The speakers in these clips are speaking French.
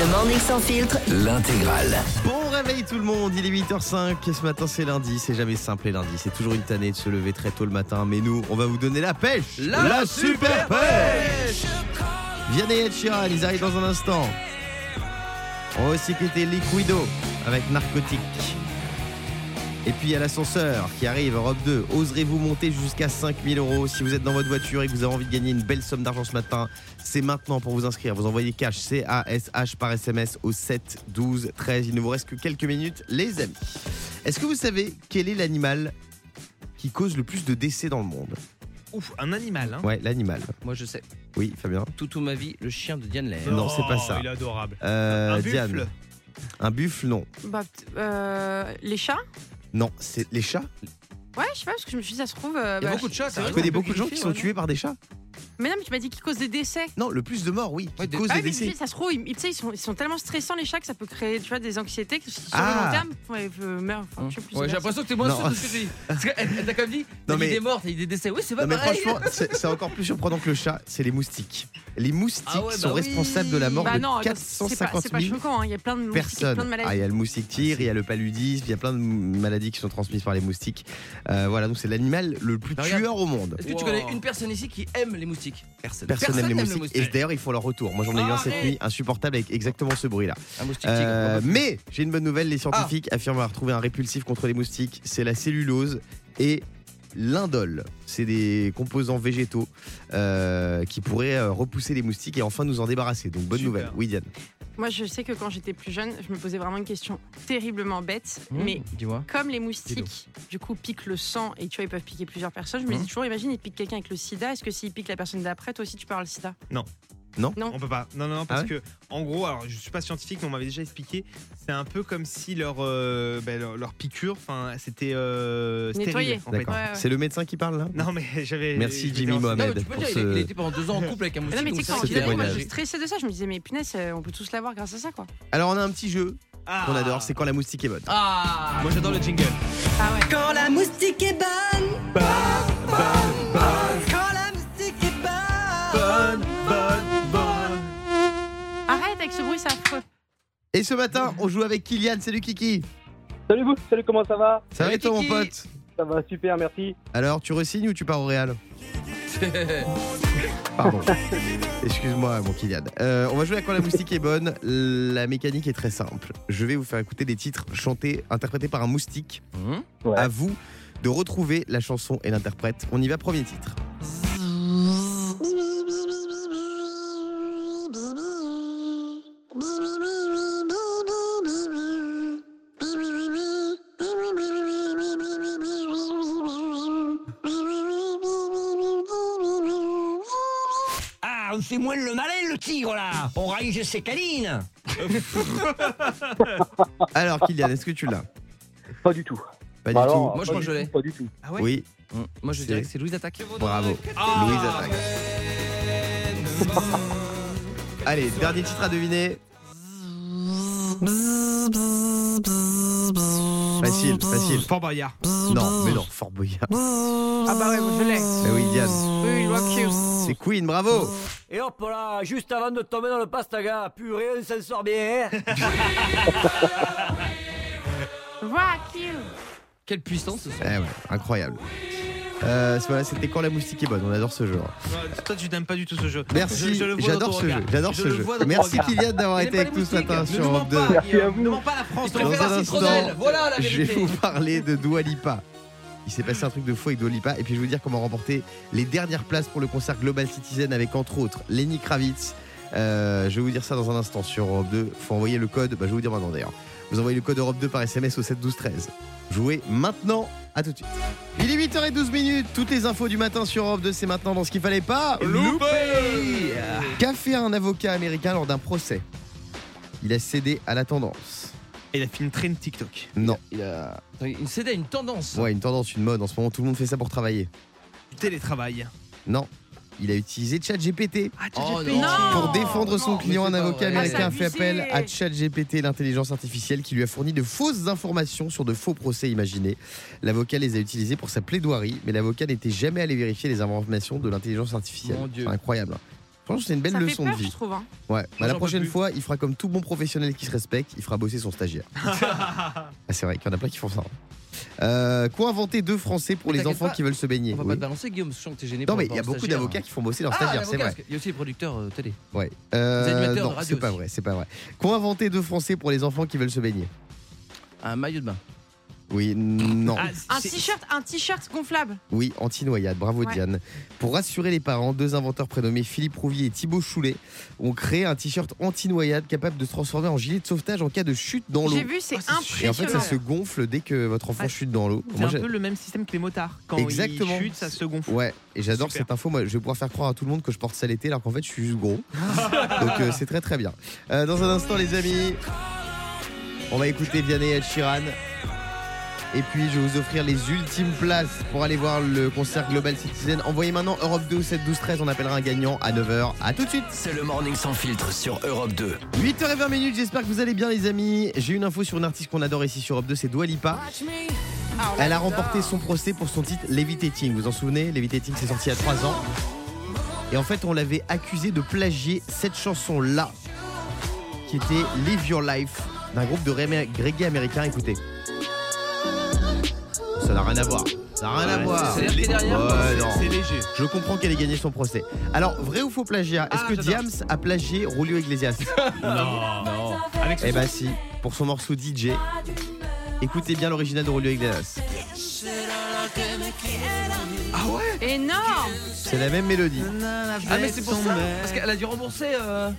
Le morning sans filtre. L'intégrale. Bon réveil tout le monde, il est 8h05 et ce matin c'est lundi, c'est jamais simple les lundis, c'est toujours une tannée de se lever très tôt le matin, mais nous on va vous donner la pêche La super pêche Vianney et Sheeran, ils arrivent dans un instant. On va aussi quitter Liquido avec Narcotique. Et puis il y a l'ascenseur qui arrive, Europe 2. Oserez-vous monter jusqu'à 5000 euros si vous êtes dans votre voiture et que vous avez envie de gagner une belle somme d'argent ce matin? C'est maintenant pour vous inscrire. Vous envoyez cash C-A-S-H par SMS au 7 12 13. Il ne vous reste que quelques minutes, les amis. Est-ce que vous savez quel est l'animal qui cause le plus de décès dans le monde? Ouf, un animal, hein Ouais, l'animal. Moi je sais. Oui, Fabien. Toutou ma vie, le chien de Diane Lair. Non, c'est pas Oh, ça. Il est adorable. Euh, un Diane. buffle Un buffle, non. Bah, euh, les chats? Non, c'est les chats. Ouais, je sais pas, parce que je me suis dit, ça se trouve. euh, Il y a bah, beaucoup de chats, je- c'est vrai. Tu connais beaucoup de gens qui sont tués par des chats Mais non, mais tu m'as dit qu'ils causent des décès. Non, le plus de morts, oui. Ouais, Qui des- cause Ah des oui, mais me décès. ça se trouve, ils, tu sais, ils, sont, ils sont tellement stressants, les chats, que ça peut créer tu vois, des anxiétés qui, sur Ah. le long terme, ouais, euh, meurent. Enfin, je sais plus, Ouais, c'est j'ai l'impression que t'es moins Non. sûr de ce que tu dis. Parce que elle- elle t'a quand même dit, Non, mais- des morts, t'as dit des décès. Oui, c'est pas Non mais pareil. franchement, c'est c'est encore plus surprenant que le chat, c'est les moustiques. Les moustiques Ah ouais, bah sont oui. responsables de la mort Bah de non, c'est pas, 450 c'est pas 000 choquant, hein, il y a plein de moustiques, personnes. plein de Ah, il maladies. y a le moustique tir, il y a le paludisme, il y a plein de maladies qui sont transmises par les moustiques. Euh, voilà, donc c'est l'animal le plus regarde. tueur au monde. Est-ce que tu Wow. connais une personne ici qui aime les moustiques Personne. Personne n'aime les moustiques. Et d'ailleurs, ils font leur retour. Moi, j'en ai eu un cette nuit, insupportable, avec exactement ce bruit-là. Un moustique Euh, mais j'ai une bonne nouvelle, les scientifiques affirment avoir trouvé un répulsif contre les moustiques, c'est la cellulose et l'indole. C'est des composants végétaux euh, qui pourraient euh, repousser les moustiques et enfin nous en débarrasser. Donc bonne Super. nouvelle. Oui Diane. Moi, je sais que quand j'étais plus jeune, je me posais vraiment une question terriblement bête, Mmh, mais comme les moustiques, du coup, piquent le sang et tu vois, ils peuvent piquer plusieurs personnes, je me Mmh. dis toujours, imagine, ils piquent quelqu'un avec le sida, est-ce que s'ils piquent la personne d'après, toi aussi, tu peux avoir le sida? Non Non. On peut pas. Non, non, non, parce Ah que, en gros, alors je suis pas scientifique, mais on m'avait déjà expliqué, c'est un peu comme si leur, euh, ben, leur, leur piqûre, enfin, c'était euh, stérile, Nettoyé. en fait. D'accord. Ouais, ouais. C'est le médecin qui parle là? Non, mais j'avais. Merci, Jimmy Mohamed. Non, mais tu peux pour dire, ce- il, était pendant deux ans en couple avec un moustique. non, mais tu sais, quand moi, je stressais de ça, je me disais, mais punaise, euh, on peut tous l'avoir grâce à ça, quoi. Alors on a un petit jeu Ah. qu'on adore, c'est quand la moustique est bonne. Ah Moi j'adore le jingle. Ah ouais. Quand la moustique est bonne. Bonne, bonne, avec ce bruit, c'est affreux. Et ce matin, on joue avec Kylian, salut Kiki. Salut vous, salut comment ça va? Ça va Salut, et toi mon Kiki. pote? Ça va super, merci. Alors tu resignes ou tu pars au Real? Pardon. Excuse-moi, mon Kylian. Euh, on va jouer à quand la moustique est bonne. La mécanique est très simple. Je vais vous faire écouter des titres chantés, interprétés par un moustique. Ouais. À vous de retrouver la chanson et l'interprète. On y va, premier titre. On fait moins le malin, le tigre, là On range ses canines Alors, Kylian, est-ce que tu l'as? Pas du tout. Pas Bah du alors, Moi, je du que je tout, l'ai. Pas du tout. Ah ouais Oui, Moi je dirais que c'est Louise Attaque. bravo. Ah. Louise attaque. Allez, dernier titre à deviner. Facile, facile. Fort Boyard. Non, mais non, Fort Boyard. Ah bah ouais, je l'ai. Eh oui, Diane. Oui, Rock. C'est Queen, bravo. Et hop là, juste avant de tomber dans le pastaga, purée, on s'en sort bien. Rock You. Quelle puissance ce. Eh ouais, incroyable. Euh, voilà, c'était quand la moustique est bonne. On adore ce jeu. Toi, tu n'aimes pas du tout ce jeu. Merci, Je- je j'adore ton ce jeu. J'adore Je ce jeu. Merci. Kylian d'avoir été avec nous ce matin sur Europe 2. pas, Merci à Guillaume. vous. Ne pas la France. Dans un instant, citronnelle. Voilà la Je vais vous parler de Dua Lipa. Il s'est passé un truc de fou avec Dua Lipa. Et puis je vais vous dire comment remporter les dernières places pour le concert Global Citizen avec entre autres Lenny Kravitz. Euh, je vais vous dire ça dans un instant sur Europe 2. Faut envoyer le code. Bah, je vais vous dire maintenant d'ailleurs. Vous envoyez le code Europe 2 par SMS au 7 12 13. Jouez maintenant. À tout de suite. Il est 8h12 minutes. Toutes les infos du matin sur Europe 2, c'est maintenant dans ce qu'il fallait pas. Louper Qu'a fait un avocat américain lors d'un procès? Il a cédé à la tendance. Il a fait une traîne TikTok. Non. Il a il cédait à une tendance. Ouais, une tendance, une mode. En ce moment, tout le monde fait ça pour travailler. Du télétravail. Non. Il a utilisé ChatGPT. Ah, Oh. Pour défendre son non, client, un avocat vrai. américain a Ah, fait appel à ChatGPT, l'intelligence artificielle, qui lui a fourni de fausses informations sur de faux procès imaginés. L'avocat les a utilisés pour sa plaidoirie, mais l'avocat n'était jamais allé vérifier les informations de l'intelligence artificielle. Mon Dieu. C'est incroyable. hein. Franchement, c'est une belle Ça fait leçon peur, de vie. je trouve. hein. Ouais. Bah, la prochaine fois, il fera comme tout bon professionnel qui se respecte, il fera bosser son stagiaire. ah, c'est vrai qu'il y en a plein qui font ça. Euh, Qu'ont inventé deux Français pour les enfants pas, qui veulent se baigner On va Oui. pas te balancer, Guillaume, je sens que t'es gêné. Non, mais il y a beaucoup d'avocats qui font bosser leurs Ah, stagiaires, c'est vrai. qu'il y a aussi les producteurs euh, télé. Ouais. Euh, Les non, c'est pas vrai, c'est pas vrai. Qu'ont inventé deux Français pour les enfants qui veulent se baigner Un maillot de bain. Oui, non. Ah, Un t-shirt, un t-shirt gonflable. Oui, anti-noyade, bravo Ouais. Diane. Pour rassurer les parents, deux inventeurs prénommés Philippe Rouvier et Thibaut Choulet ont créé un t-shirt anti-noyade capable de se transformer en gilet de sauvetage en cas de chute dans l'eau. J'ai vu, c'est Ah, c'est Et en fait, impressionnant. ça se gonfle dès que votre enfant Ah, chute dans l'eau. C'est un j'ai- peu le même système que les motards. Quand Exactement. ils chutent, ça se gonfle. Ouais, et j'adore Super. cette info. Moi, je vais pouvoir faire croire à tout le monde que je porte ça l'été alors qu'en fait, je suis juste gros. Donc, euh, c'est très très bien. Euh, dans un instant, les amis, on va écouter Vianney et Ed Sheeran. Et puis, je vais vous offrir les ultimes places pour aller voir le concert Global Citizen. Envoyez maintenant Europe 2 7 12 13. On appellera un gagnant à 9h. À tout de suite. C'est le morning sans filtre sur Europe 2. 8h20 minutes. J'espère que vous allez bien, les amis. J'ai une info sur une artiste qu'on adore ici sur Europe 2. C'est Dua Lipa. Elle a remporté son procès pour son titre Levitating. Vous vous en souvenez? Levitating, c'est sorti il y a 3 ans. Et en fait, on l'avait accusé de plagier cette chanson-là, qui était Live Your Life, d'un groupe de reggae américain. Écoutez. Ça n'a rien à voir. Ça n'a rien à Ouais, voir. c'est- c'est derrière Ouais, léger. Je comprends qu'elle ait gagné son procès. Alors, vrai ou faux plagiat Est-ce Ah, que. Diams a plagié Julio Iglesias Non. Non. Avec Eh bah si, pour son morceau DJ. Écoutez bien l'original de Julio Iglesias. Énorme C'est la même mélodie. Ah, mais c'est pour ça Parce qu'elle a dû rembourser. euh,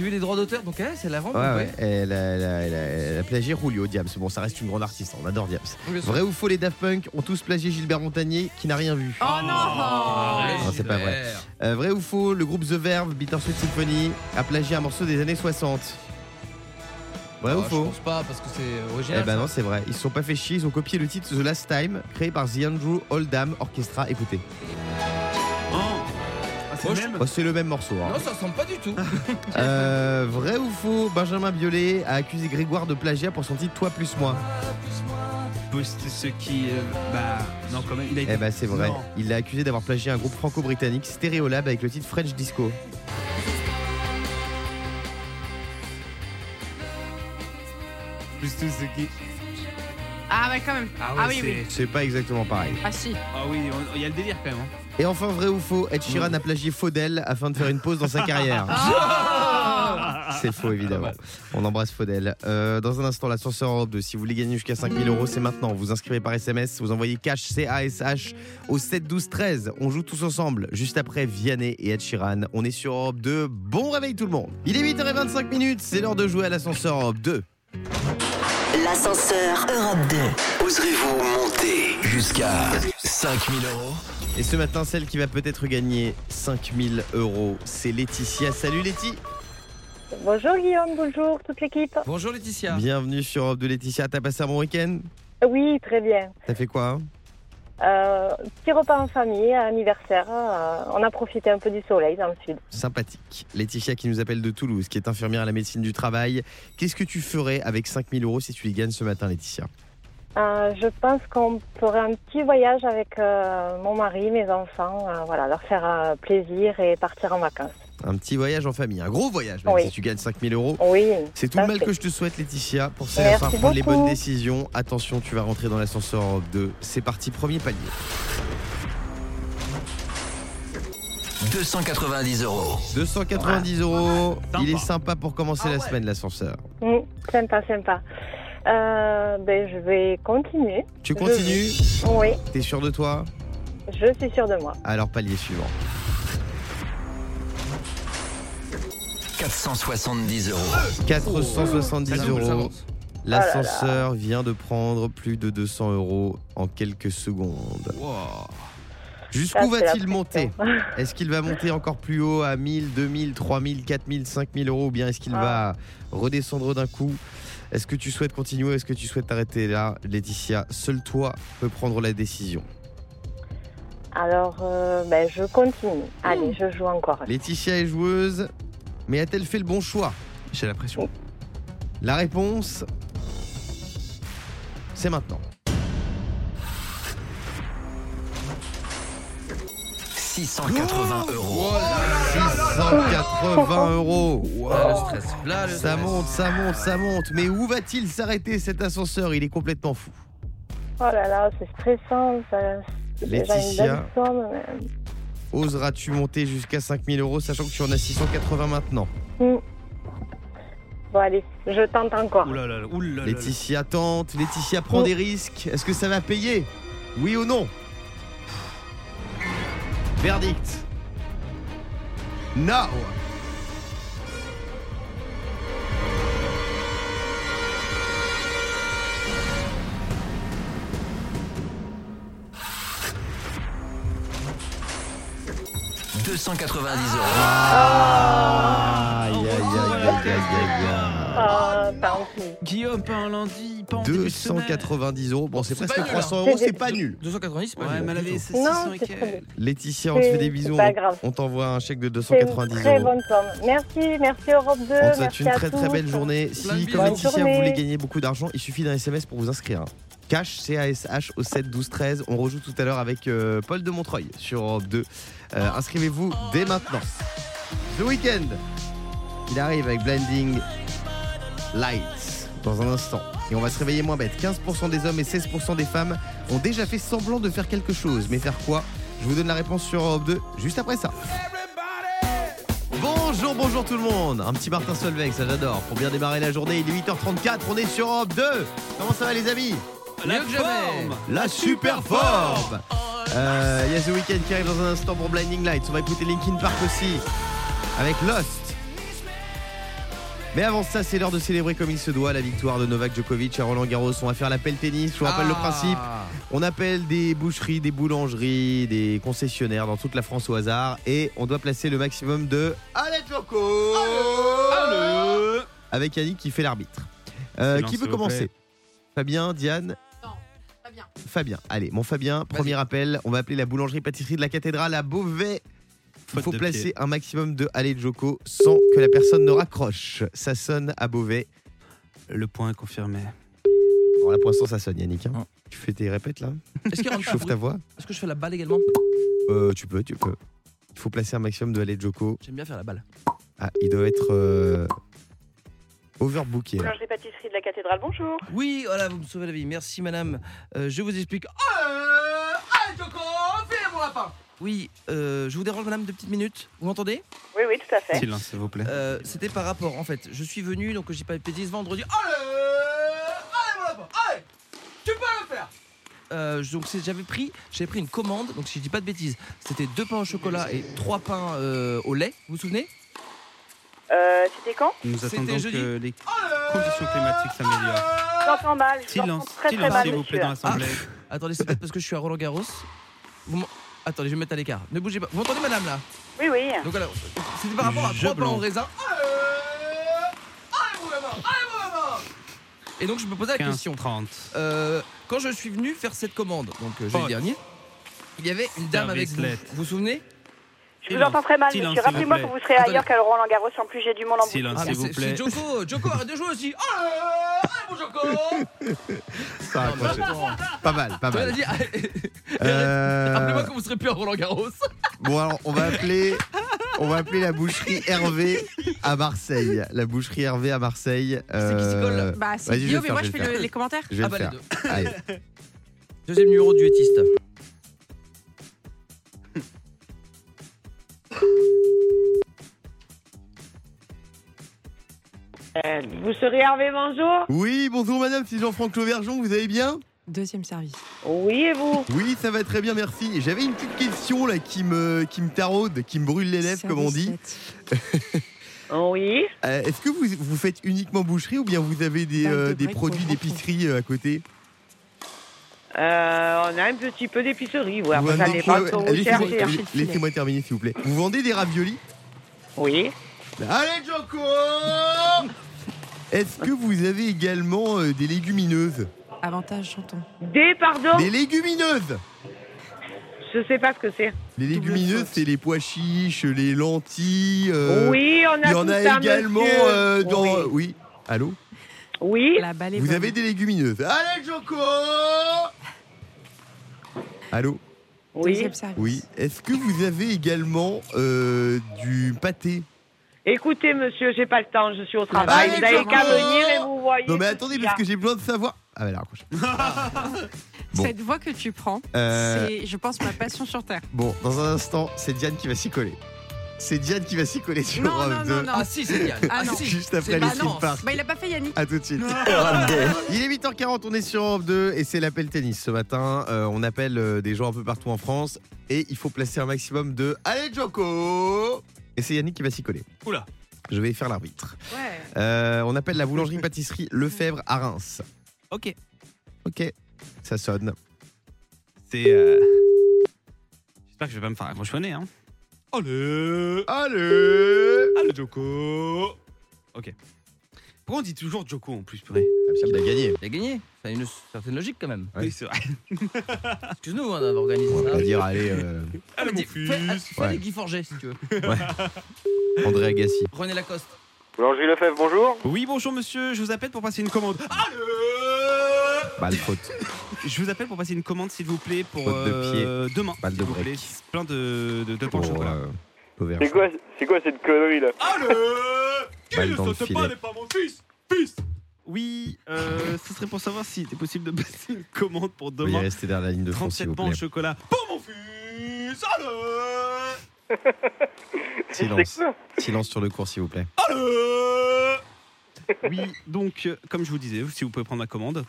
J'ai vu les droits d'auteur, donc elle, c'est la vente. Ouais, donc, ouais. Elle a, elle a- elle a- elle a plagié Julio Diams. Bon, ça reste une grande artiste, on adore Diams. Bien sûr. Vrai ou faux, les Daft Punk ont tous plagié Gilbert Montagnier qui n'a rien vu. Oh non Non, c'est pas vrai. Euh, vrai ou faux, le groupe The Verve, Bittersweet Symphony, a plagié un morceau des années 60. Vrai ou Ah, Je faux pense pas, parce que c'est Eh original. ben ça. non, c'est vrai. Ils se sont pas fait chier, ils ont copié le titre The Last Time, créé par The Andrew Oldham Orchestra. Écoutez. C'est Moi, le je- même. Oh, c'est le même morceau. hein. Non, ça ressemble pas du tout. Euh, vrai ou faux, Benjamin Biolay a accusé Grégoire de plagiat pour son titre Toi plus moi. Ce qui. euh, bah. Non, quand même. Il a été. Eh ben c'est vrai. Non. Il l'a accusé d'avoir plagié un groupe franco-britannique Stereolab avec le titre French Disco. Plus tout ce qui. Ah ouais, quand même. Ah, ouais, Ah oui, c'est- oui. C'est pas exactement pareil. Ah si. Ah oui, on- il y a le délire quand même. hein. Et enfin, vrai ou faux, Ed Sheeran a plagié Faudel afin de faire une pause dans sa carrière. Oh C'est faux évidemment. On embrasse Faudel. Euh, dans un instant, l'ascenseur Europe 2. Si vous voulez gagner jusqu'à 5000 euros, c'est maintenant. Vous inscrivez par SMS, vous envoyez cash C-A-S-H au 7 12 13. On joue tous ensemble. Juste après Vianney et Ed Sheeran. On est sur Europe 2. Bon réveil tout le monde. Il est 8h25 minutes. C'est l'heure de jouer à l'ascenseur Europe 2. L'ascenseur Europe 2. Oserez-vous monter jusqu'à 5000 euros? Et ce matin, celle qui va peut-être gagner 5000 euros, c'est Laetitia. Salut Letty Bonjour Guillaume, bonjour toute l'équipe. Bonjour Laetitia. Bienvenue sur Europe 2 Laetitia. T'as passé un bon week-end? Oui, très bien. T'as fait quoi? hein Euh, petit repas en famille, anniversaire. euh, on a profité un peu du soleil dans le sud. Sympathique. Laetitia qui nous appelle de Toulouse, qui est infirmière à la médecine du travail. Qu'est-ce que tu ferais avec 5000 euros si tu les gagnes ce matin, Laetitia? Euh, je pense qu'on ferait un petit voyage avec mon mari, mes enfants, voilà, leur faire plaisir et partir en vacances. Un petit voyage en famille, un gros voyage, même Oui. si tu gagnes 5000 euros. Oui. C'est tout le mal que je te souhaite, Laetitia, pour Merci savoir prendre les bonnes décisions. Attention, tu vas rentrer dans l'ascenseur Europe 2. C'est parti, premier palier. 290 euros. 290 euros. Sympa. Il est sympa pour commencer Ah la ouais. semaine, l'ascenseur. Mm, sympa, sympa. Euh, ben, je vais continuer. Tu Je continues Oui, T'es sûr de toi je suis sûre de moi. Alors, palier suivant. 470 euros. 470 Ça monte, ça euros. L'ascenseur vient de prendre plus de 200 euros en quelques secondes. Wow. Jusqu'où va-t-il monter? Est-ce qu'il va monter encore plus haut à 1000, 2000, 3000, 4000, 5000 euros? Ou bien est-ce qu'il va redescendre d'un coup? Est-ce que tu souhaites continuer Est-ce que tu souhaites t'arrêter là? Laetitia, seul toi peux prendre la décision. Alors, euh, ben, je continue. Allez, je joue encore. Laetitia est joueuse, mais a-t-elle fait le bon choix J'ai la pression. La réponse, c'est maintenant. 680 euros. 680 euros. Là, le stress. Là, le Ça stress. monte, ça monte, ça monte. Mais où va-t-il s'arrêter cet ascenseur? Il est complètement fou. Oh là là, c'est stressant. Ça... c'est déjà une Laetitia. belle somme. mais- Oseras-tu monter jusqu'à 5000 euros, sachant que tu en as 680 maintenant Hmm. Bon, allez, je tente encore. Ouh là là, ouh là là. Laetitia tente, Laetitia prend Oh. des risques. Est-ce que ça va payer? Oui ou non? Verdict. No. « 290 euros. Aïe, aïe, aïe, aïe, aïe, aïe, Ah. Guillaume, pas un lundi, pas en aïe. début de semaine. 290 euros. Bon, c'est C'est presque pas nul, hein. 300 euros, C'est pas nul. 290, c'est pas Ouais, nul. mais elle avait Du ses tout. Non, 600 et c'est quelques. bien. Laetitia, on te C'est- fait des bisous. c'est pas on- grave. On t'envoie un chèque de C'est une 290 très euros. bonne somme. Merci, merci Europe 2. On te souhaite merci une à très très tous. belle journée. Plein de Si, bisous. comme Bonne Laetitia, vous journée. voulez gagner beaucoup d'argent, il suffit d'un SMS pour vous inscrire. Cash, C-A-S-H au 7 12 13. On rejoue tout à l'heure avec euh, Paul de Montreuil sur Europe 2. Euh, Inscrivez-vous dès maintenant. The Weeknd, il arrive avec Blinding Lights dans un instant. Et on va se réveiller moins bête. 15% des hommes et 16% des femmes ont déjà fait semblant de faire quelque chose. Mais faire quoi? Je vous donne la réponse sur Europe 2 juste après ça. Bonjour, bonjour tout le monde. Un petit Martin Solveig, ça j'adore. Pour bien démarrer la journée, il est 8h34, on est sur Europe 2. Comment ça va les amis? Mieux que jamais. La super forme Euh, Il y a The Weeknd qui arrive dans un instant pour Blinding Lights. On va écouter Linkin Park aussi avec Lost. Mais avant ça, c'est l'heure de célébrer comme il se doit la victoire de Novak Djokovic à Roland Garros. On va faire l'appel tennis. Je vous rappelle le Ah. principe. On appelle des boucheries, des boulangeries, des concessionnaires dans toute la France au hasard et on doit placer le maximum de Allez Joko Avec Yannick qui fait l'arbitre. Euh, qui veut commencer? Fabien, Diane Fabien. Fabien. Allez, mon Fabien, premier appel. On va appeler la boulangerie-pâtisserie de la cathédrale à Beauvais. Il Faute faut placer pied. un maximum de Allez Joko sans que la personne ne raccroche. Ça sonne à Beauvais. Le point est confirmé. Alors là, pour l'instant, ça sonne, Yannick. hein. Tu fais tes répètes là Est-ce qu'il y aura un Tu chauffes ta voix Est-ce que je fais la balle également Euh, Tu peux, tu peux. Il faut placer un maximum de Allez Joko. J'aime bien faire la balle. Ah, il doit être euh, overbooké. Boulangerie pâtisserie de la cathédrale, bonjour. Oui, voilà, vous me sauvez la vie. Merci, madame. Euh, je vous explique. Allez, Joko, fais mon lapin Oui, euh, je vous dérange, madame, deux petites minutes. Vous m'entendez? Oui, oui, tout à fait. Silence, s'il vous plaît. Euh, C'était par rapport, en fait, je suis venu, donc j'ai pas de bêtises, vendredi. Allez Allez, mon lapin Allez Tu peux le faire euh, donc j'avais pris j'avais pris une commande donc si je dis pas de bêtises c'était deux pains au chocolat et trois pains euh, au lait vous vous souvenez? Euh, c'était quand Nous attendons jeudi. que les conditions climatiques s'améliorent. J'entends mal. je Silence, l'entends très très silence, mal, s'il vous plaît, monsieur. dans l'assemblée. attendez c'est peut-être parce que je suis à Roland Garros vous m'en- attendez je vais me mettre à l'écart ne bougez pas vous m'entendez madame là? Oui, oui. donc voilà c'était par rapport à Je trois blanc. au raisin mon gamin et donc je me posais la 15, question 30. Euh, quand je suis venu faire cette commande, donc euh, jeudi dernier, il y avait une dame avec vous. Vous vous souvenez? Je vous entends très mal, Silence, monsieur. Rappelez-moi que vous serez Attendez. ailleurs qu'à le Roland Garros. En plus, j'ai du monde en bouche. Silence, Ah, s'il mais vous c'est- plaît. c'est Joko, Joko, arrête de jouer aussi. Allez, allez, mon Joko Ça a Non, mais raccroché. attends. Pas mal, pas mal. Euh, Rappelez-moi que vous serez plus à Roland Garros. Bon alors on va appeler on va appeler la boucherie Hervé à Marseille. La boucherie Hervé à Marseille. C'est qui s'y colle, Bah, c'est Guillaume et moi je fais le les commentaires. Je vais Ah le bah, faire. les deux. Allez. Deuxième numéro du hétiste. Vous serez Hervé, bonjour Oui, bonjour madame, c'est Jean-Franck Lauvergeon, vous allez bien? Deuxième service. Oui, et vous? Oui, ça va très bien, merci. J'avais une petite question là qui me qui me taraude, qui me brûle les lèvres comme on dit. Oui. Euh, Est-ce que vous, vous faites uniquement boucherie ou bien vous avez des, de euh, des produits pour d'épicerie euh, à côté? Euh, on a un petit peu d'épicerie. Ouais, Vous après, ça vendez dépend quoi ce que vous Laissez-moi cherchez. chercher le filet. laissez-moi terminer s'il vous plaît. Vous vendez des raviolis? Oui. Allez Joko Est-ce que vous avez également euh, des légumineuses Avantage, j'entends. Des, pardon Des légumineuses Je sais pas ce que c'est. Les légumineuses, c'est les pois chiches, les lentilles. euh, oui, on a Il y en tout a ça, également monsieur. euh, dans. Oui. Oui. Allô Oui. La balle est Vous bonne. avez des légumineuses. Allez Joko Allô Oui. Deuxième service. Oui. Est-ce que vous avez également euh, du pâté Écoutez, monsieur, j'ai pas le temps, je suis au Ah, travail. Vous n'avez qu'à venir et vous voyez. Non mais attendez parce que j'ai besoin de savoir. Ah bah là, raccroche. Bon. Cette voix que tu prends, Euh, c'est, je pense, ma passion sur Terre. Bon, dans un instant, c'est Diane qui va s'y coller. C'est Diane qui va s'y coller sur Non, Europe non, 2. non, non. Ah si, c'est Diane. Ah non. si. Juste après les Park. Bah, il a pas fait Yannick. À tout de suite. Il est 8h40, on est sur Europe 2 et c'est l'appel tennis ce matin. Euh, on appelle euh, des gens un peu partout en France et il faut placer un maximum de Allez Joko Et c'est Yannick qui va s'y coller. Oula. Je vais faire l'arbitre. Ouais. Euh, on appelle la boulangerie-pâtisserie Lefebvre à Reims. Ok. Ok, ça sonne. C'est. euh, J'espère que je vais pas me faire accrochonner, hein. Allez Allez Allez, Joko Ok. Pourquoi on dit toujours Joko en plus, purée? Parce qu'il a gagné. Il a gagné. Ça a une certaine logique quand même. Oui, c'est vrai. Excuse-nous hein, d'avoir organisé On ça. va dire, allez, euh, Allez, mon Dis- fils Fais, fais Ouais. les Guy Forget si tu veux. André Agassi. René Lacoste. Boulangerie Lefebvre, bonjour. Oui, bonjour monsieur, je vous appelle pour passer une commande. Allez Balle faute. Je vous appelle pour passer une commande, s'il vous plaît, pour Faute de euh, demain. Balle de s'il vous break. plaît. Plein de, de, de pain au chocolat. euh. C'est quoi, c'est quoi cette connerie là? Allez Balle dans le filet. pas mon fils Fils Oui, euh, ce serait pour savoir s'il était possible de passer une commande pour Veuillez demain. rester derrière la ligne de fond, 37 s'il vous pains au chocolat pour mon fils Allez Silence. Silence sur le cours, s'il vous plaît. Allez Oui, donc, comme je vous disais, si vous pouvez prendre ma commande.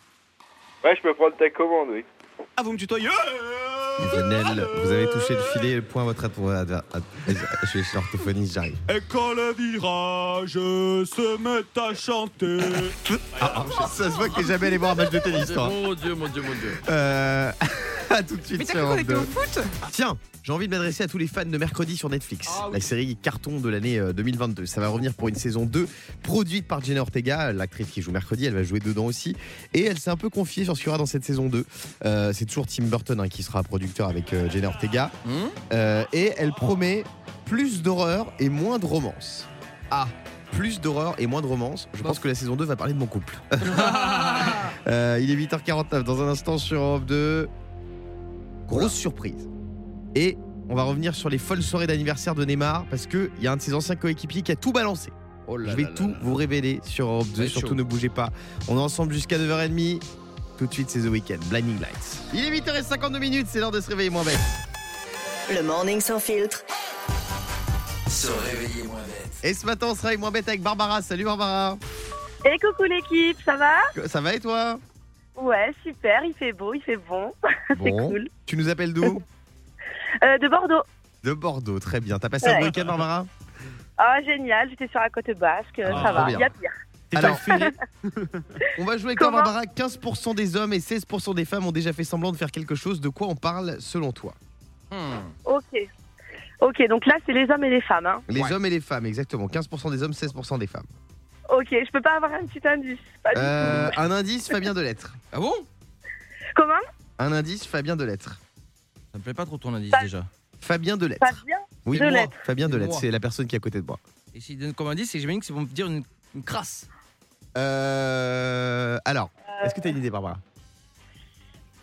Ouais, je peux prendre ta commande, oui. Ah, vous me tutoyez Lionel, vous avez touché le filet, le point à votre adversaire. Je vais chez l'orthophoniste, j'arrive. Et quand le virage se met à chanter. Ah, ça se voit que t'es jamais allé voir un match de tennis, toi. Mon Dieu, mon Dieu, mon Dieu. Euh, à tout de suite Mais t'as sur cru qu'on Europe était 2. au foot Tiens, j'ai envie de m'adresser à tous les fans de Mercredi sur Netflix. Ah oui. La série carton de l'année euh, 2022. Ça va revenir pour une saison 2, produite par Jenna Ortega, l'actrice qui joue Mercredi. Elle va jouer dedans aussi. Et elle s'est un peu confiée sur ce qu'il y aura dans cette saison 2. Euh, c'est toujours Tim Burton hein, qui sera producteur avec euh, Jenna Ortega. Hum Euh, et elle promet plus d'horreur et moins de romance. Ah plus d'horreur et moins de romance. Je pense que la saison 2 va parler de mon couple. Euh, il est 8h49 dans un instant sur Europe 2. Grosse surprise. Et on va revenir sur les folles soirées d'anniversaire de Neymar parce qu'il y a un de ses anciens coéquipiers qui a tout balancé. Oh là Je vais là tout là vous révéler sur Europe 2. va être Surtout chaud. ne bougez pas. On est ensemble jusqu'à 9h30. Tout de suite, c'est The Weeknd, Blinding Lights. Il est 8h52 minutes, c'est l'heure de se réveiller moins bête. Le morning sans filtre. Se réveiller moins bête. Et ce matin, on se réveille moins bête avec Barbara. Salut Barbara. Et coucou l'équipe, ça va? Ça va et toi? Ouais, super, il fait beau, il fait bon. C'est Bon. cool. Tu nous appelles d'où Euh, de Bordeaux. De Bordeaux, très bien. T'as passé un Ouais. week-end Barbara Ah, génial, j'étais sur la côte basque, Ah, ça trop va, bien. il y a pire. Alors- On va jouer avec toi Comment Barbara. 15% des hommes et 16% des femmes ont déjà fait semblant de faire quelque chose. De quoi on parle selon toi Hum. Ok. Ok, donc là, c'est les hommes et les femmes. Hein. Les Ouais. hommes et les femmes, exactement. 15% des hommes, 16% des femmes. Ok, je peux pas avoir un petit indice. Pas du Euh, tout. un indice, Fabien Delettre. Ah bon? Comment? Un indice, Fabien Delettre. Ça me plaît pas trop ton indice Pas- déjà. Fabien Delettre. Pas bien Oui, De moi. lettres. Fabien C'est Delettre, moi. c'est la personne qui est à côté de moi. Et s'ils donnent comme indice, c'est que j'imagine que c'est pour me dire une, une crasse. Euh, alors, est-ce que tu as une idée, Barbara?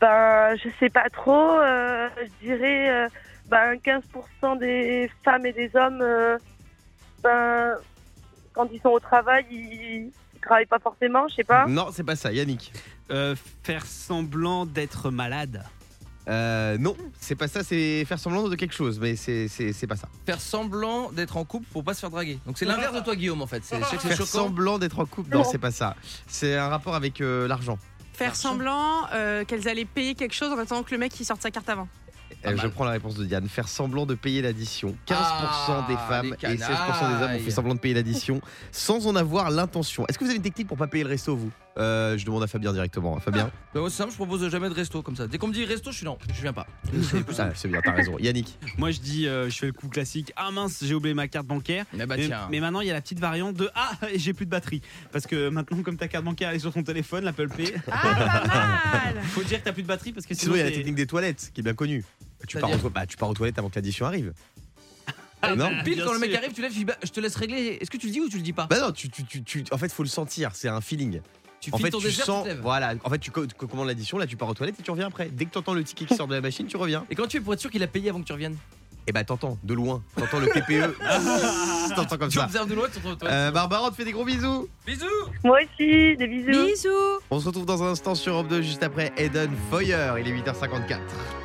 Ben, je sais pas trop. euh, je dirais euh, ben, 15% des femmes et des hommes, euh, ben, quand ils sont au travail, ils, ils travaillent pas forcément, je sais pas. Non, c'est pas ça, Yannick. Euh, Faire semblant d'être malade. Euh, non, c'est pas ça, c'est faire semblant de quelque chose, mais c'est c'est- c'est pas ça. Faire semblant d'être en couple pour pas se faire draguer. Donc c'est l'inverse de toi, Guillaume, en fait. C'est- Je sais que c'est Faire choquant. semblant d'être en couple, non, Non. c'est pas ça. C'est un rapport avec euh, l'argent. Faire semblant euh, qu'elles allaient payer quelque chose en attendant que le mec il sorte sa carte avant. Euh, mal. je prends la réponse de Diane. Faire semblant de payer l'addition. 15% Ah, des femmes et 16% des hommes ont fait semblant de payer l'addition sans en avoir l'intention. Est-ce que vous avez une technique pour pas payer le resto, vous? Euh, Je demande à Fabien directement. hein. Fabien Bah, moi, c'est simple, je propose jamais de resto comme ça. Dès qu'on me dit resto, je suis non, je viens pas. C'est plus Ah, simple. C'est bien, t'as raison. Yannick Moi, je dis, euh, je fais le coup classique. Ah mince, j'ai oublié ma carte bancaire. Mais bah mais, tiens. mais maintenant, il y a la petite variante de Ah, j'ai plus de batterie. Parce que maintenant, comme ta carte bancaire elle est sur ton téléphone, l'Apple Pay, Ah, pas mal faut dire que t'as plus de batterie parce que Sinon, sinon. il y a la technique des toilettes qui est bien connue. Tu pars, aux, bah, tu pars aux toilettes avant que l'addition arrive. Ah, non Pile quand le mec arrive, tu lèves, tu dis, bah, je te laisse régler. Est-ce que tu le dis ou tu le dis pas? Bah non, tu, tu, tu, tu- en fait, faut le sentir. C'est un feeling. Tu en fait, ton tu dessert, sens, tu voilà, en fait, tu co- co- commandes l'addition, là, tu pars aux toilettes et tu reviens après. Dès que t'entends le ticket qui sort de la machine, tu reviens. Et quand tu fais pour être sûr qu'il a payé avant que tu reviennes? Et bah, t'entends de loin, t'entends le PPE, t'entends comme Tu ça. observes de loin, tu te retrouves. Euh, Barbara, on te fait des gros bisous. Bisous Moi aussi, des bisous. Bisous On se retrouve dans un instant sur Europe 2 juste après Eden Foyer. Il est 8h54.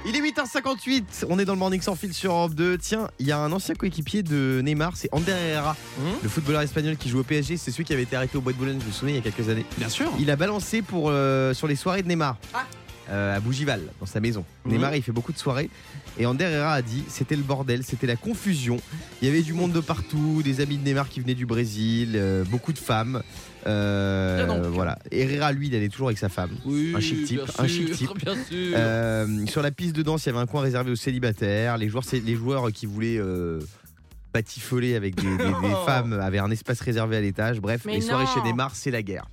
Il est 8h58. On est dans le Morning sans fil sur Europe 2. Tiens, il y a un ancien coéquipier de Neymar, c'est Ander Herrera, Hum le footballeur espagnol qui joue au PSG. C'est celui qui avait été arrêté au Bois de Boulogne, je me souviens, il y a quelques années. Bien sûr. Il a balancé pour, euh, sur les soirées de Neymar. Ah. Euh, à Bougival, dans sa maison. Mhm. Neymar, il fait beaucoup de soirées. Et Ander Herrera a dit c'était le bordel, c'était la confusion. Il y avait du monde de partout, des amis de Neymar qui venaient du Brésil, euh, beaucoup de femmes. Euh, donc. voilà. Herrera, lui, il allait toujours avec sa femme. Oui, Un chic type, un chic type. Bien sûr. Sur la piste de danse, il y avait un coin réservé aux célibataires. Les joueurs, les joueurs qui voulaient batifoler avec des, des- des femmes avaient un espace réservé à l'étage. Bref, Mais les soirées chez Neymar, c'est la guerre.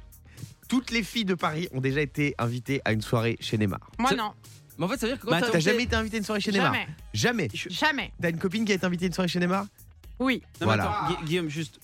Toutes les filles de Paris ont déjà été invitées à une soirée chez Neymar. Moi non, Mais en fait, ça veut dire que quand Bah, t'as T'as jamais été invité à une soirée chez Neymar jamais, Jamais. jamais. T'as une copine qui a été invitée à une soirée chez Neymar? Oui, Non, mais Voilà. attends, Gu- Guillaume, juste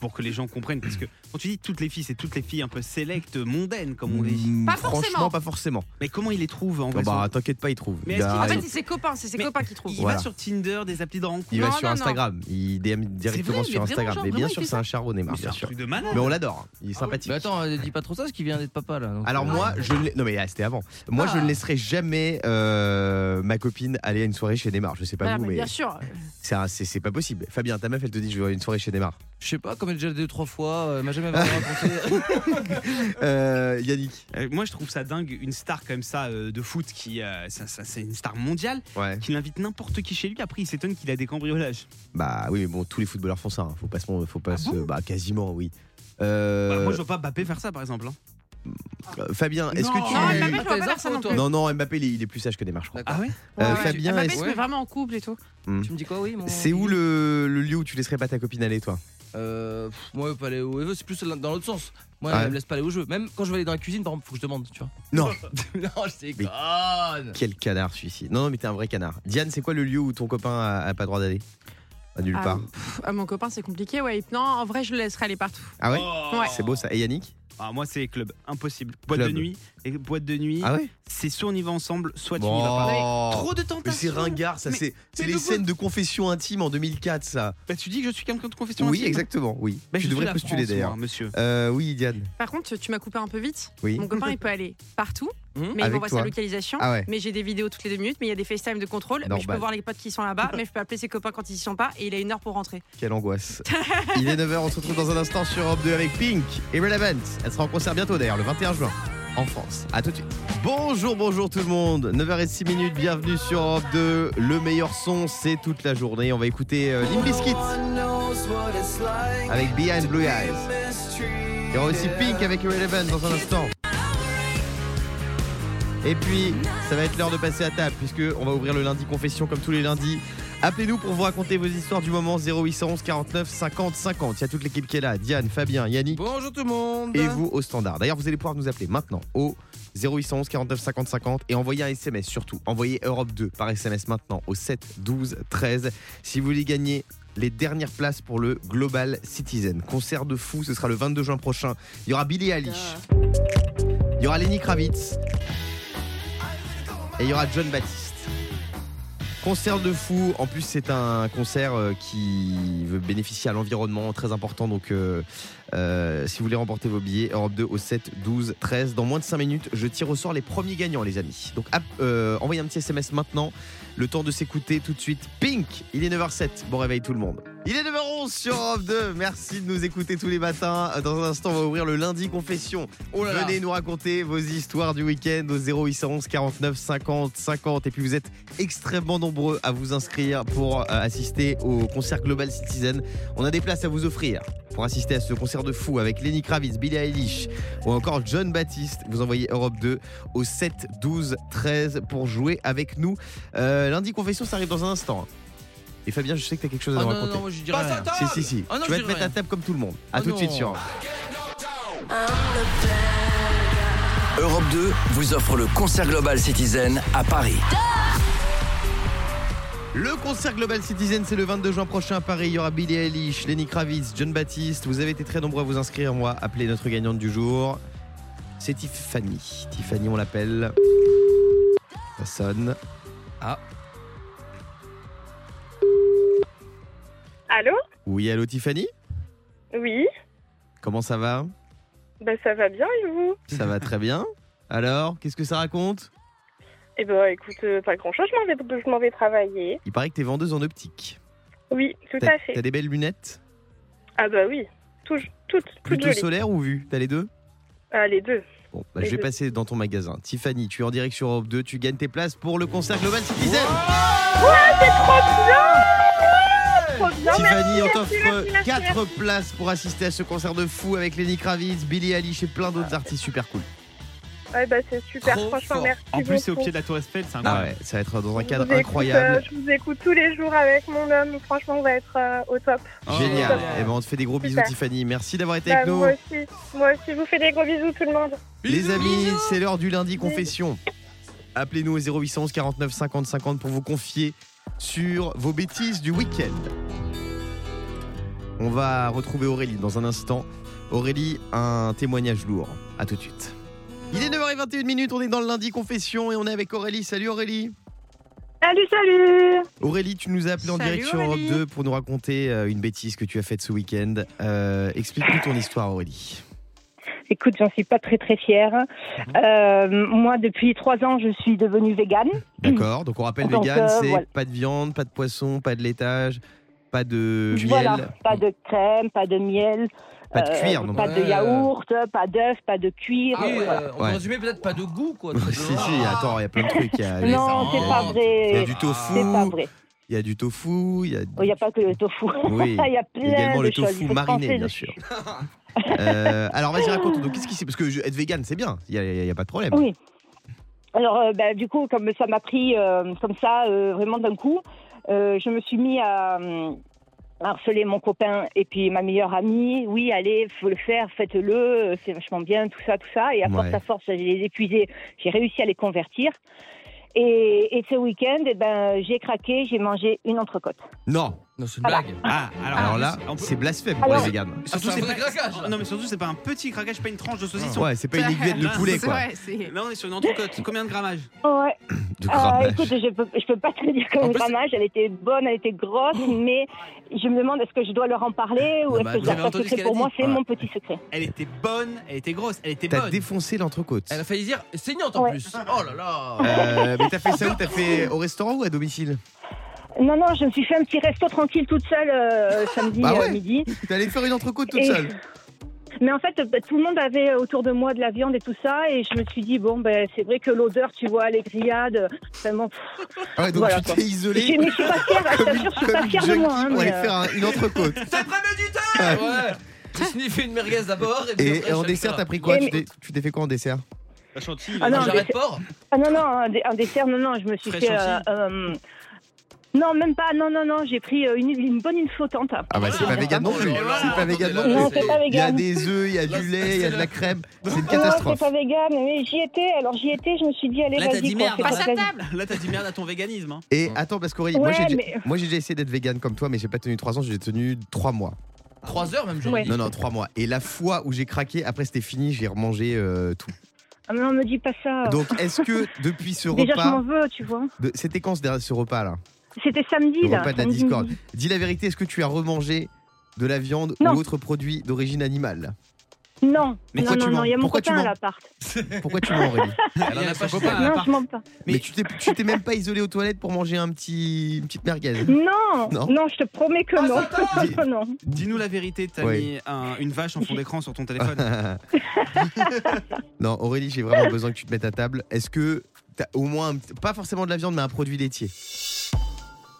pour que les gens comprennent, parce que quand tu dis toutes les filles, c'est toutes les filles un peu sélectes, mondaines, comme on dit. Mm, Pas Franchement, forcément. pas forcément. Mais comment il les trouve en vrai bah, t'inquiète pas, il trouve. Mais Il est-ce a- qu'il- en Ah, fait c'est ses copains, c'est ses Mais copains qui trouvent. Il Voilà. va sur Tinder, des applis de rencontre. il va Non, sur non, Instagram. Il DM directement vrai, sur vraiment, Instagram. genre, Mais bien vraiment, sûr, c'est fait un char au Neymar, Mais c'est bien un sûr. truc de malade. Mais on l'adore. Il est sympathique. Mais attends, euh, dis pas trop ça, parce qu'il vient d'être papa là. donc, Alors euh, moi, je ne... non mais ah, c'était avant. Moi, je Ah. ne laisserai jamais euh, ma copine aller à une soirée chez Neymar. Je sais pas Voilà, vous, mais mais bien sûr. c'est, un- c'est, c'est pas possible. Fabien, ta meuf, elle te dit je veux aller à une soirée chez Neymar. Je sais pas, comme elle a déjà deux trois fois, euh, elle m'a jamais vraiment raconté. Euh, Yannick. Euh, moi, je trouve ça dingue, une star comme ça euh, de foot qui, euh, ça, ça, c'est une star mondiale, Ouais. qui invite n'importe qui chez lui. Après, il s'étonne qu'il a des cambriolages. Bah oui, mais bon, tous les footballeurs font ça. hein. Faut pas se, faut pas Ah se, bon bah quasiment oui. Euh, Bah, moi, je vois pas Mbappé faire ça, par exemple. hein. Fabien, est-ce Non. que tu Non, Mbappé, pas faire ça non. Non non, Mbappé il est, il est plus sage que crois. D'accord. Ah ouais Euh, Ouais, Fabien, Mbappé est-ce- se met vraiment en couple et tout. Tu me dis quoi, oui mon... c'est où le, le lieu où tu laisserais pas ta copine aller, toi? Euh, moi, elle peut aller où elle veut, c'est plus dans l'autre sens. Moi, Ah elle me laisse pas aller où je veux. Même quand je vais aller dans la cuisine, par exemple, faut que je demande, tu vois. Non. non, je sais Mais- conne. Quel canard celui-ci. Non non, mais t'es un vrai canard. Diane, c'est quoi le lieu où ton copain a, a pas le droit d'aller? À nulle Ah, part. pff, ah, mon copain, c'est compliqué. Ouais. Non, en vrai, je le laisserai aller partout. Ah ouais? Ouais. C'est beau ça. Et Yannick? Ah, moi, c'est club, impossible. Boîte Club. de nuit, et boîte de nuit, Ah ouais c'est soit on y va ensemble, soit tu Bon. n'y vas pas. Oh. Trop de tentations. c'est ringard, ça. Mais- C'est c'est mais les de scènes de confession intime en 2004, ça. Bah, tu dis que je suis quelqu'un de confession Oui, intime exactement. Oui. Bah, tu je suis devrais la postuler France, d'ailleurs. moi, monsieur. Euh, oui, Diane. Par contre, tu m'as coupé un peu vite. Oui. Mon copain, il peut aller partout, Hum mais il Avec m'envoie toi. sa localisation. Ah ouais. Mais j'ai des vidéos toutes les deux minutes, mais il y a des FaceTime de contrôle. Mais je peux Normal. voir les potes qui sont là-bas, mais je peux appeler ses copains quand ils y sont pas. Et il a une heure pour rentrer. Quelle angoisse. Il est 9h, on se retrouve dans un instant sur Europe 2 avec Pink et Relevant. Elle sera en concert bientôt d'ailleurs, le 21 juin, en France. A tout de suite. Bonjour, bonjour tout le monde. 9h06 minutes, bienvenue sur Europe 2. Le meilleur son, c'est toute la journée. On va écouter euh, Limp Bizkit avec Behind Blue Eyes. Il y aura aussi Pink avec Relevant dans un instant. Et puis, ça va être l'heure de passer à table puisque on va ouvrir le lundi confession comme tous les lundis. Appelez-nous pour vous raconter vos histoires du moment 0811 49 50 50. Il y a toute l'équipe qui est là, Diane, Fabien, Yannick Bonjour tout le monde. et vous au standard. D'ailleurs, vous allez pouvoir nous appeler maintenant au 0811 49 50 50 et envoyer un SMS surtout. Envoyez Europe 2 par SMS maintenant au 7 12 13 si vous voulez gagner les dernières places pour le Global Citizen. Concert de fou, ce sera le 22 juin prochain. Il y aura Billy Eilish. Il y aura Lenny Kravitz. Et il y aura John Baptiste. Concert de fou. En plus, c'est un concert euh, qui veut bénéficier à l'environnement, très important. Donc, euh, euh, si vous voulez remporter vos billets, Europe 2 au 7, 12, 13. Dans moins de 5 minutes, je tire au sort les premiers gagnants, les amis. Donc, envoyez un petit SMS maintenant. Le temps de s'écouter tout de suite. Pink, il est 9h07. Bon réveil tout le monde. Il est 9h11 sur Europe 2. Merci de nous écouter tous les matins. Dans un instant, on va ouvrir le lundi confession. Oh là là. Venez nous raconter vos histoires du week-end au 0811 49 50 50. Et puis vous êtes extrêmement nombreux à vous inscrire pour euh, assister au concert Global Citizen. On a des places à vous offrir pour assister à ce concert de fou avec Lenny Kravitz, Billie Eilish ou encore John Baptiste. Vous envoyez Europe 2 au 7 12 13 pour jouer avec nous. Euh, lundi confession, ça arrive dans un instant. Et Fabien, je sais que tu as quelque chose à Ah nous raconter. non, moi je dirais Passe à rien. table Si, si, si. Ah non, tu vas te mettre à rien. table comme tout le monde. À Ah tout de suite sur. Europe 2 vous offre le concert Global Citizen à Paris. Le concert Global Citizen, c'est le 22 juin prochain à Paris. Il y aura Billy Eilish, Lenny Kravitz, John Baptiste. Vous avez été très nombreux à vous inscrire. Moi, appelez notre gagnante du jour. C'est Tiffany. Tiffany, on l'appelle. Ça sonne. Ah. Allô Oui, allô Tiffany Oui, Comment ça va ben ça va bien et vous Ça va très bien. Alors, qu'est-ce que ça raconte Eh ben écoute, euh, pas grand-chose, je m'en vais, je m'en vais travailler. Il paraît que t'es vendeuse en optique. Oui, tout T'as à fait. t'as des belles lunettes Ah bah oui, tout, toutes, toutes Plutôt jolies. solaire ou vue? T'as les deux? Ah, les deux. Bon, bah, Les je vais deux. passer dans ton magasin. Tiffany, tu es en direct sur Europe 2, tu gagnes tes places pour le concert Global Citizen. Ouais, c'est trop bien Trop bien, Tiffany, on t'offre merci, merci, 4 places pour assister à ce concert de fou avec Lenny Kravitz, Billy Eilish et plein d'autres artistes super cool. Ouais, bah c'est super, Trop franchement, fort. merci En plus, c'est au pied de la Tour Eiffel, c'est Ah incroyable. ouais, ça va être dans un Je cadre écoute, incroyable. euh, je vous écoute tous les jours avec mon homme, franchement, on va être euh, au top. Oh. Génial. Oh. Et ben on te fait des gros bisous Super. Tiffany. Merci d'avoir été Bah, avec nous. moi aussi, moi aussi, je vous fais des gros bisous tout le monde. Les amis, c'est l'heure du lundi confession. Appelez-nous au 0811 49 50 50 pour vous confier sur vos bêtises du week-end. On va retrouver Aurélie dans un instant. Aurélie, un témoignage lourd. À tout de suite. Il est 9h21 minutes, on est dans le lundi confession et on est avec Aurélie. Salut Aurélie. Salut, salut Aurélie, tu nous as appelé en Salut, direct sur Europe Aurélie. 2 pour nous raconter euh, une bêtise que tu as faite ce week-end. Euh, Explique-nous ton histoire Aurélie. Écoute, j'en suis pas très très fière. Mhm. Euh, moi, depuis trois ans, je suis devenue végane. D'accord, donc on rappelle Donc, vegan, euh, c'est voilà. pas de viande, pas de poisson, pas de laitage, pas de miel, Voilà, pas de crème, pas de miel, pas de euh, cuir non pas de yaourt, pas d'œuf, pas de cuir. Ah voilà. euh, on Ouais. résumer peut-être pas de goût, quoi. si, si, attends, il y a plein de trucs. Il y a, Non, c'est pas il y a vrai. du tofu, C'est pas vrai. il y a du tofu, il y a, Il n'y a pas que le tofu. Oui, Il y a plein également de le choses. tofu mariné, bien sûr. Euh, alors vas-y, raconte. Donc qu'est-ce qui s'est Parce que je- être vegan, c'est bien, il y a, pas de problème. Oui. Alors, euh, bah, du coup, comme ça m'a pris euh, comme ça, euh, vraiment d'un coup, euh, je me suis mis à, euh, harceler mon copain et puis ma meilleure amie. Oui, allez, faut le faire, faites-le, euh, c'est vachement bien, tout ça, tout ça. Et à force à force, j'ai les épuisé, j'ai réussi à les convertir. Et, et ce week-end, eh ben, j'ai craqué, j'ai mangé une entrecôte. Non. Non, c'est une blague. Ah, alors, Alors là, peut- c'est blasphème pour Alors- les véganes. Surtout, Ah, c'est c'est un pas craquage. Non, mais surtout, c'est pas un petit craquage, pas une tranche de saucisson. Ouais, c'est pas une aiguillette de poulet quoi. c'est. Là, on est sur une entrecôte. Combien de grammage Ouais. De Euh, écoute, je peux, je peux pas te le dire En comme plus- grammage. Elle était bonne, elle était grosse, mais je me demande est-ce que je dois leur en parler ou Non, est-ce bah, que je vous dois avez entendu ce secret qu'elle a pour dit. moi? C'est Ouais. mon petit secret. Elle était bonne, elle était grosse, elle était T'as bonne. défoncé l'entrecôte. Elle a failli dire saignante en Ouais. plus. Oh là là. Euh, mais t'as fait ça où? T'as fait au restaurant ou à domicile? Non, non, je me suis fait un petit resto tranquille toute seule euh, samedi Bah ouais. euh, midi. T'es allé faire une entrecôte toute Et- seule. Mais en fait, bah, tout le monde avait autour de moi de la viande et tout ça, et je me suis dit bon, ben c'est vrai que l'odeur, tu vois, les grillades, vraiment. Ah ouais, donc Voilà, tu t'es je, isolé mais je suis pas fière, je comme une, t'assure, je suis pas fière de moi. hein, pour aller mais, euh, faire un- une entrecôte. C'est prémédité Ouais. J'ai sniffé une merguez d'abord et, puis Et, après, en je dessert, t'as ça. pris quoi Et Tu mais- t'es- Tu t'es fait quoi en dessert? La chantilly. Ah non, Un mais jarret de c'est- porc? Ah non, non, un, dessert, non, non, je me suis fait. Non, même pas, non, non, non, j'ai pris euh, une, une bonne une flottante. Ah bah c'est pas vegan non plus. C'est pas vegan non Non, plus. c'est pas Il y a des œufs, il y a du lait, il y a de la crème. C'est une Non, catastrophe. c'est pas vegan, mais j'y étais, alors j'y étais, je me suis dit, allez, Là, t'as vas-y, dit merde, Passe à table Là, t'as dit merde à ton véganisme. Hein. Et attends, parce qu'Aurélie, moi Ouais, j'ai mais- moi, j'ai déjà essayé d'être vegan comme toi, mais j'ai pas tenu 3 ans, j'ai tenu 3 mois. 3 heures même, Ouais. dit. Non, non, 3 mois. Et la fois où j'ai craqué, après c'était fini, j'ai remangé euh, tout. Ah, mais non, me dis pas ça. Donc est-ce que depuis ce Déjà, je m'en repas. veux, tu vois. C'était quand ce ce repas là? C'était samedi, Le là. repas de la samedi Discord. midi. Dis la vérité, est-ce que tu as remangé de la viande Non. ou autre produit d'origine animale? Non, Mais non, pourquoi tu non, non, il y a mon Pourquoi tu copain à l'appart. Pourquoi tu mens Aurélie? Elle en a pas son chez copain. elle. à Non, je mens pas. Mais tu t'es tu t'es même pas isolé aux toilettes pour manger un petit une petite merguez? Non, Non. non, je te promets que non. Dis- non. Dis-nous la vérité, t'as Ouais. mis un- une vache en fond d'écran sur ton téléphone. non, Aurélie, j'ai vraiment besoin que tu te mettes à table. Est-ce que t'as au moins, pas forcément de la viande, mais un produit laitier?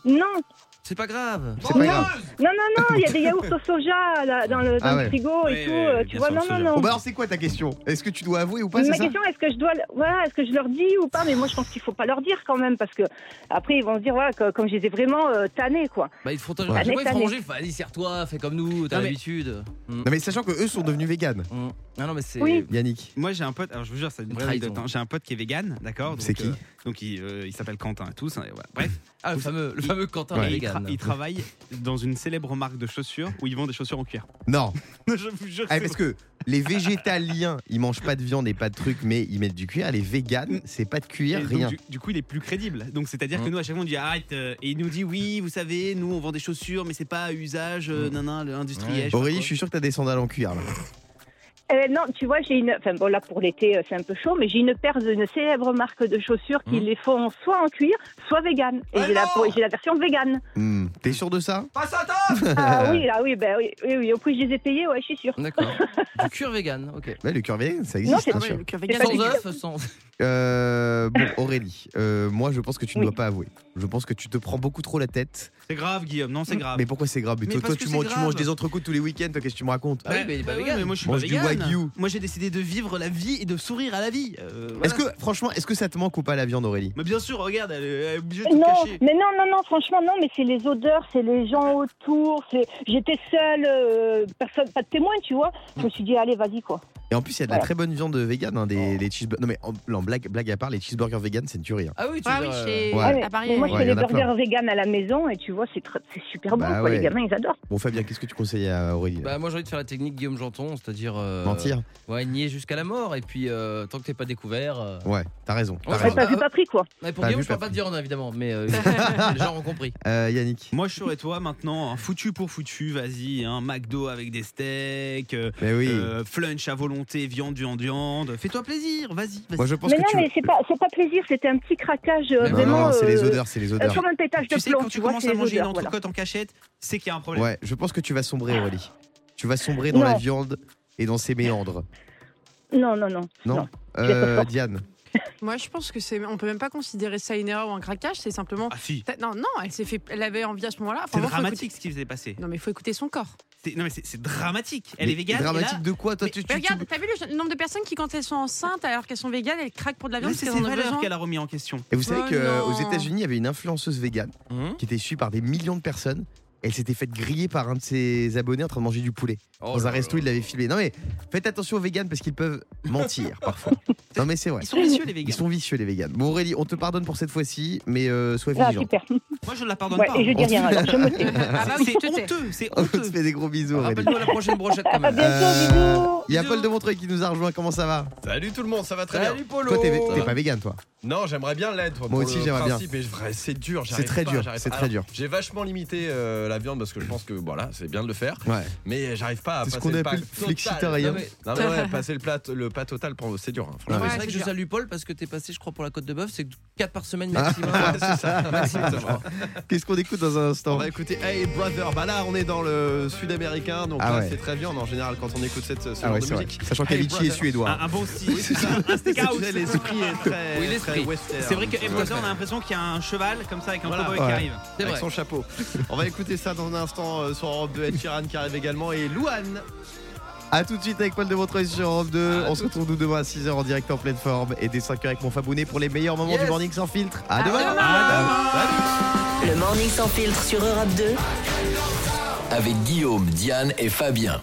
Non, C'est pas grave. C'est pas grave. non, non, non, il y a des yaourts au soja là, dans le, dans Ah le ouais. frigo et tout. euh, tu vois, sûr, non, non, soja. non. Bon bah alors c'est quoi ta question? Est-ce que tu dois avouer ou pas Ma ça? question, est-ce que je dois, voilà, est-ce que je leur dis ou pas? Mais moi, je pense qu'il faut pas leur dire quand même, parce que après, ils vont se dire, voilà, que- comme je les ai vraiment euh, tannés, quoi. Bah, ils te font Ouais. fois, ils te font manger. Allez, serre-toi, fais comme nous, t'as Non, mais- l'habitude. Mm. Non mais sachant que eux sont devenus véganes. Mm. Non, non, mais c'est. Oui. Yannick. Moi, j'ai un pote, alors je vous jure, c'est une vraie trahison. anecdote. hein. J'ai un pote qui est vegan, d'accord? Donc, C'est qui? euh, Donc, il, euh, il s'appelle Quentin et tout. ça, et voilà. Bref, Ah, le fameux, le il- fameux Quentin Ouais. Et il, vegan. Tra- il travaille dans une célèbre marque de chaussures où ils vendent des chaussures en cuir. Non. je vous jure. Ah, parce que les végétaliens, ils mangent pas de viande et pas de trucs, mais ils mettent du cuir. Les véganes, c'est pas de cuir, Et donc, rien. du, du coup, il est plus crédible. Donc, c'est-à-dire que Hein. nous, à chaque fois, on dit arrête. euh, et il nous dit oui, vous savez, nous, on vend des chaussures, mais c'est pas à usage, euh, nan, nan, industriel. je sais pas Aurélie, je suis sûr que t'as des sandales en cuir là. Euh, non, tu vois, j'ai une. Enfin, bon, là, pour l'été, euh, c'est un peu chaud, mais j'ai une paire d'une célèbre marque de chaussures qui Mmh. les font soit en cuir, soit vegan. Et j'ai la, j'ai la version vegan. Hmm, T'es sûr de ça? Ah oui, là, oui, ben oui, oui, oui. Au prix, je les ai payés, ouais, je suis sûre. D'accord. du cuir vegan, ok. Ouais, le cuir vegan, ça Non, existe, c'est bien vrai, sûr. le cuir Sans vegan. œuf, sans. Euh, bon, Aurélie, euh, moi je pense que tu ne Oui. dois pas avouer. Je pense que tu te prends beaucoup trop la tête. C'est grave, Guillaume. Non, c'est grave. Mais pourquoi c'est grave? Mais Mais toi, tu, manges, tu des entrecôtes tous les week-ends, toi, qu'est-ce que tu me racontes? Ah Bah oui, mais moi, je suis Mange pas du wagyu. Moi, j'ai décidé de vivre la vie et de sourire à la vie. Euh, voilà. Est-ce que, franchement, est-ce que ça te manque ou pas la viande, Aurélie? Mais bien sûr, regarde, elle est, elle est obligée de tout Non, cacher. mais non, non, non, franchement, non, mais c'est les odeurs, c'est les gens autour. J'étais seule, euh, personne, pas de témoin, tu vois. Je me suis dit, allez, vas-y, quoi. Et en plus, il y a de la très bonne viande vegan, hein, des, les cheeseburgers. Non, mais en, non, blague, blague à part, les cheeseburgers vegan, c'est une tuerie. hein. Ah oui, tu Ah oui, dire, euh, chez... Ouais. Ah, mais, à Paris. mais moi, oui. je Ouais, fais y des en a burgers vegan à la maison et tu vois, c'est super bon, Bah quoi. ouais. Les gamins, ils adorent. Bon, Fabien, qu'est-ce que tu conseilles à Aurélie là? Bah, moi j'ai envie de faire la technique Guillaume Janton, c'est-à-dire. euh, Mentir Ouais, nier jusqu'à la mort, et puis euh, tant que t'es pas découvert. euh, Ouais, t'as raison. T'as Ouais, raison. Pas vu, pas pris, quoi. Ouais, pour Pas Guillaume, vu, je peux pas pas te pris. dire, non, évidemment, mais euh, les gens ont compris. Euh, Yannick Moi, je serais toi maintenant, un foutu pour foutu, vas-y, un McDo avec des steaks, euh, Mais oui. euh, flunch à volonté, viande, viande, viande. Fais-toi plaisir, vas-y. Moi, je pense Mais que non, tu. mais c'est pas, c'est pas plaisir, c'était un petit craquage euh, Non, vraiment. non, c'est les euh, odeurs, c'est les euh, odeurs. comme un pétage Tu de sais, plomb, quand tu tu commences à manger une odeurs, voilà. entrecôte en cachette, c'est qu'il y a un problème. Ouais, je pense que tu vas sombrer, Aurélie. Tu vas sombrer dans Non. la viande et dans ses méandres. Non, non, non. Non, Euh. Diane. Moi, je pense que c'est. On peut même pas considérer ça une erreur ou un craquage. C'est simplement. Ah si, Non, non, elle s'est fait. Elle avait envie à ce moment-là. Enfin, c'est dramatique ce qui s'est passé. Non, mais il faut écouter son corps. C'est- Non mais c'est dramatique. Elle Mais est végane. Dramatique là- de quoi Toi, Mais- tu, tu- mais tu- regarde, t'as vu le nombre de personnes qui, quand elles sont enceintes, alors qu'elles sont véganes, elles craquent pour de la viande c'est valeurs qu'elle a remis en question. Et vous savez Oh qu'aux. États-Unis, il y avait une influenceuse végane Mhm. qui était suivie par des millions de personnes. Elle s'était faite griller par un de ses abonnés en train de manger du poulet. Oh Dans un resto, il l'avait filmé. Non mais faites attention aux véganes parce qu'ils peuvent mentir parfois. Non mais c'est vrai. Ils sont vicieux les Ils véganes. sont vicieux les véganes. Bon Aurélie, on te pardonne pour cette fois-ci, mais euh, sois Ah, vigilant. super. Moi je ne la pardonne Ouais, pas. et je dis rien, alors je me tais. Ah bah oui, c'est honteux, c'est On te honteux. fait des gros bisous Aurélie. Rappelle-nous la prochaine brochette quand À même. Euh, bisous. Il y a. Paul de Montreuil qui nous a rejoint. Comment ça va? Salut tout le monde, ça va très Salut bien. Polo Toi, t'es pas vegan, toi. Non, j'aimerais bien l'être. Moi aussi, j'aimerais bien. c'est dur. C'est très pas, dur, c'est très dur. J'ai vachement limité euh, la viande parce que je pense que voilà, c'est bien de le faire. Ouais. Mais j'arrive pas à C'est ce passer qu'on le appelle pas total. flexitarien. Non, mais- Non, mais ouais, passer le plat, le pas total, pour- c'est dur. hein. Ouais, c'est vrai que je salue Paul parce que t'es passé, je crois, pour la côte de bœuf, c'est 4 par semaine Ah. maximum. Qu'est-ce qu'on écoute dans un On instant va écouter Hey Brother. Bah là, on est dans le sud-américain, donc Ah c'est très viande en général quand on écoute cette, ce Ah genre ouais, de musique. Sachant Hey qu'Avicii est suédois. Un, un bon style. C'est ça. un steakhouse. Tu sais, L'esprit est très. Oui, l'esprit. très western. C'est vrai que à Brother, on a l'impression qu'il y a un cheval comme ça avec un cowboy qui arrive. Avec son chapeau. On va écouter ça dans un instant euh, sur Europe 2. Ed Sheeran qui arrive également et Louane. A tout de suite avec Paul de Montreuil sur Europe 2. À on se retrouve nous demain à 6h en direct en pleine forme et dès 5h avec mon Fabounet pour les meilleurs moments Yes. du morning sans filtre. À, À demain. demain. Le Morning sans filtre sur Europe 2. Avec Guillaume, Diane et Fabien.